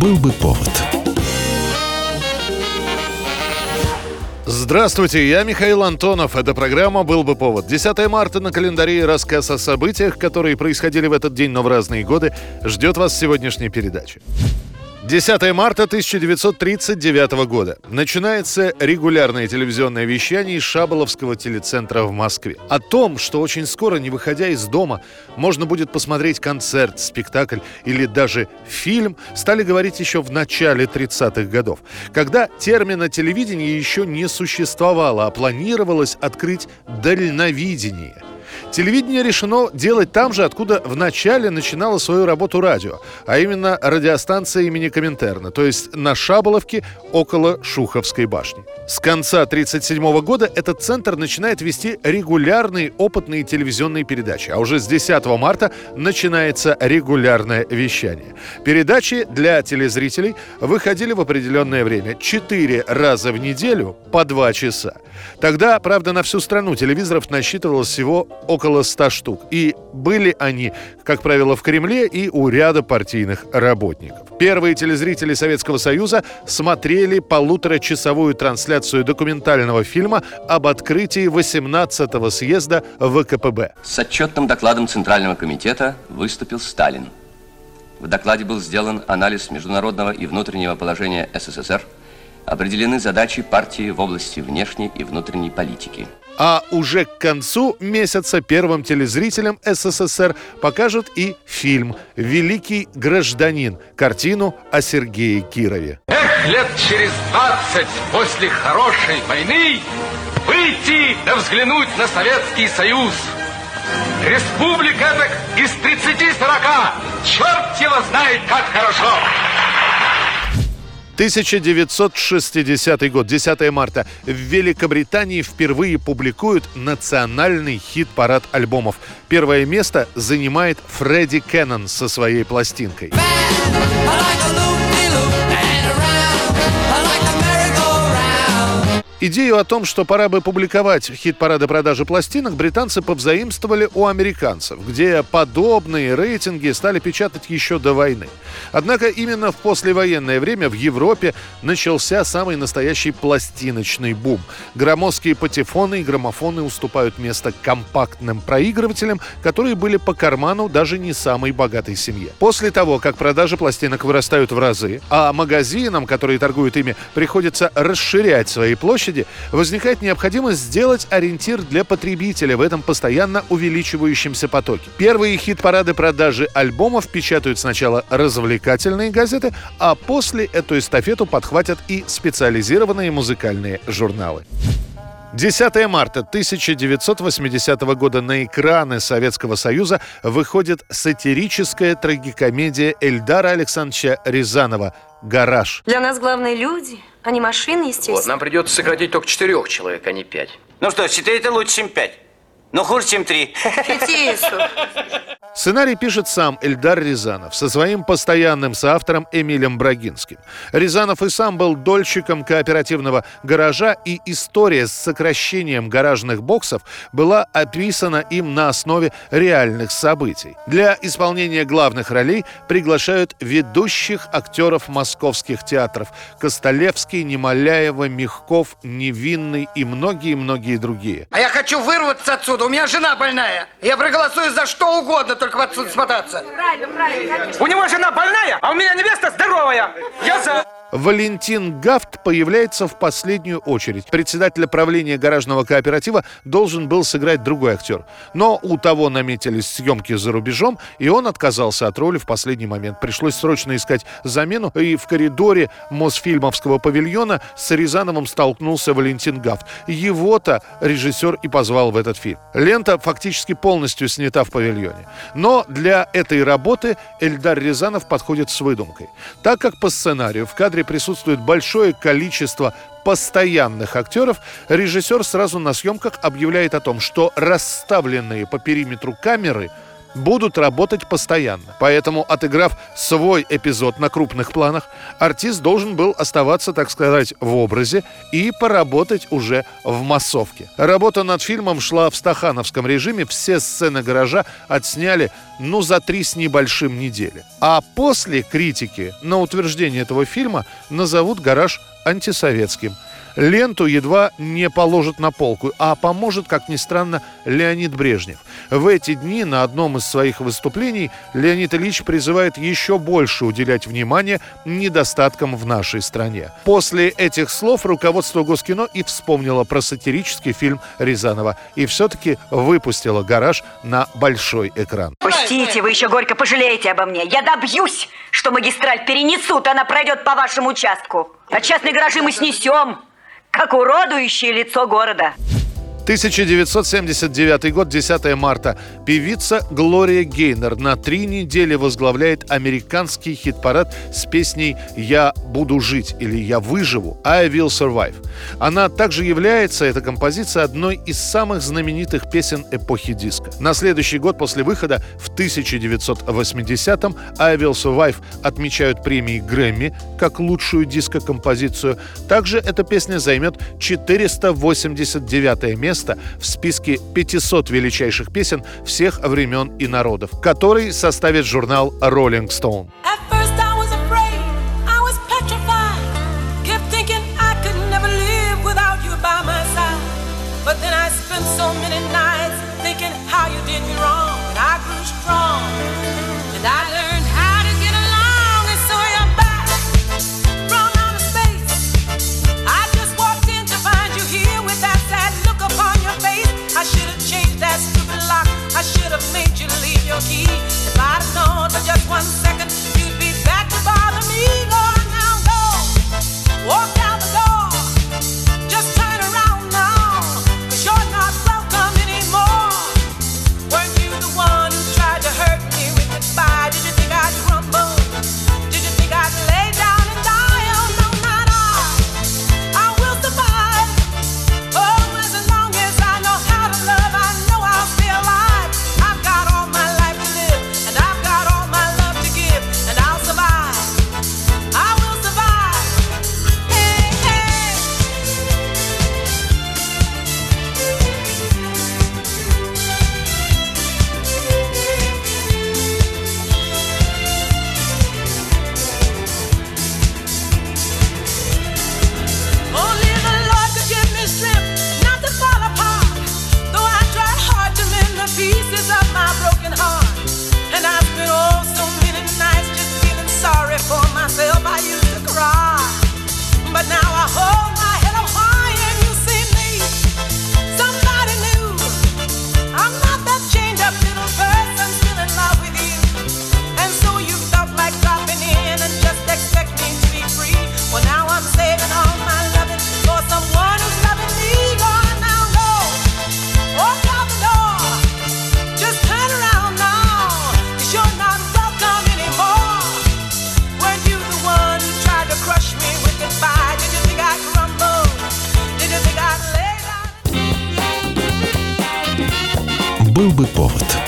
Был бы повод. Здравствуйте, я Михаил Антонов. Эта программа «Был бы повод». 10 марта на календаре рассказ о событиях, которые происходили в этот день, но в разные годы, ждет вас в сегодняшней передаче. 10 марта 1939 года. Начинается регулярное телевизионное вещание из Шаболовского телецентра в Москве. О том, что очень скоро, не выходя из дома, можно будет посмотреть концерт, спектакль или даже фильм, стали говорить еще в начале 30-х годов, когда термина телевидение еще не существовало, а планировалось открыть дальновидение – Телевидение решено делать там же, откуда в начале начинало свою работу радио, а именно радиостанция имени Коминтерна, то есть на Шаболовке около Шуховской башни. С конца 1937 года этот центр начинает вести регулярные опытные телевизионные передачи, а уже с 10 марта начинается регулярное вещание. Передачи для телезрителей выходили в определенное время, 4 раза в неделю по 2 часа. Тогда, правда, на всю страну телевизоров насчитывалось всего около 100 штук. И были они, как правило, в Кремле и у ряда партийных работников. Первые телезрители Советского Союза смотрели полуторачасовую трансляцию документального фильма об открытии 18-го съезда ВКПБ. С отчетным докладом Центрального комитета выступил Сталин. В докладе был сделан анализ международного и внутреннего положения СССР, определены задачи партии в области внешней и внутренней политики. А уже к концу месяца первым телезрителям СССР покажут и фильм «Великий гражданин», картину о Сергее Кирове. Эх, лет через двадцать после хорошей войны выйти да взглянуть на Советский Союз. Республика так из 30-40, черт его знает, как хорошо. 1960 год, 10 марта. В Великобритании впервые публикуют национальный хит-парад альбомов. Первое место занимает Фредди Кеннон со своей пластинкой. Идею о том, что пора бы публиковать хит-парады продажи пластинок, британцы повзаимствовали у американцев, где подобные рейтинги стали печатать еще до войны. Однако именно в послевоенное время в Европе начался самый настоящий пластиночный бум. Громоздкие патефоны и граммофоны уступают место компактным проигрывателям, которые были по карману даже не самой богатой семье. После того, как продажи пластинок вырастают в разы, а магазинам, которые торгуют ими, приходится расширять свои площади, площади, возникает необходимость сделать ориентир для потребителя в этом постоянно увеличивающемся потоке. Первые хит-парады продажи альбомов печатают сначала развлекательные газеты, а после эту эстафету подхватят и специализированные музыкальные журналы. 10 марта 1980 года на экраны Советского Союза выходит сатирическая трагикомедия Эльдара Александровича Рязанова «Гараж». Для нас главные люди, не машины, естественно. Вот, нам придется сократить только четырех человек, а не пять. Ну что, четыре это лучше, чем пять. Но хуже, чем три. Сценарий пишет сам Эльдар Рязанов со своим постоянным соавтором Эмилем Брагинским. Рязанов и сам был дольщиком кооперативного гаража, и история с сокращением гаражных боксов была описана им на основе реальных событий. Для исполнения главных ролей приглашают ведущих актеров московских театров Костолевский, Немоляева, Мягков, Невинный и многие-многие другие. А я хочу вырваться отсюда, у меня жена больная. Я проголосую за что угодно, только в отсюда смотаться. Правильно, правильно. У него жена больная, а у меня невеста здоровая. Я за... Валентин Гафт появляется в последнюю очередь. Председателя правления гаражного кооператива должен был сыграть другой актер. Но у того наметились съемки за рубежом, и он отказался от роли в последний момент. Пришлось срочно искать замену, и в коридоре Мосфильмовского павильона с Рязановым столкнулся Валентин Гафт. Его-то режиссер и позвал в этот фильм. Лента фактически полностью снята в павильоне. Но для этой работы Эльдар Рязанов подходит с выдумкой. Так как по сценарию в кадре театре присутствует большое количество постоянных актеров, режиссер сразу на съемках объявляет о том, что расставленные по периметру камеры будут работать постоянно. Поэтому, отыграв свой эпизод на крупных планах, артист должен был оставаться, так сказать, в образе и поработать уже в массовке. Работа над фильмом шла в стахановском режиме, все сцены гаража отсняли, ну, за три с небольшим недели. А после критики на утверждение этого фильма назовут гараж антисоветским – Ленту едва не положит на полку, а поможет, как ни странно, Леонид Брежнев. В эти дни на одном из своих выступлений Леонид Ильич призывает еще больше уделять внимание недостаткам в нашей стране. После этих слов руководство Госкино и вспомнило про сатирический фильм Рязанова и все-таки выпустило «Гараж» на большой экран. Пустите, вы еще горько пожалеете обо мне. Я добьюсь, что магистраль перенесут, она пройдет по вашему участку. А частные гаражи мы снесем как уродующее лицо города. 1979 год, 10 марта. Певица Глория Гейнер на три недели возглавляет американский хит-парад с песней «Я буду жить» или «Я выживу» «I will survive». Она также является, эта композиция, одной из самых знаменитых песен эпохи диска. На следующий год после выхода в 1980-м «I will survive» отмечают премии Грэмми как лучшую диско-композицию. Также эта песня займет 489 место место в списке 500 величайших песен всех времен и народов, который составит журнал Rolling Stone. and I был бы повод.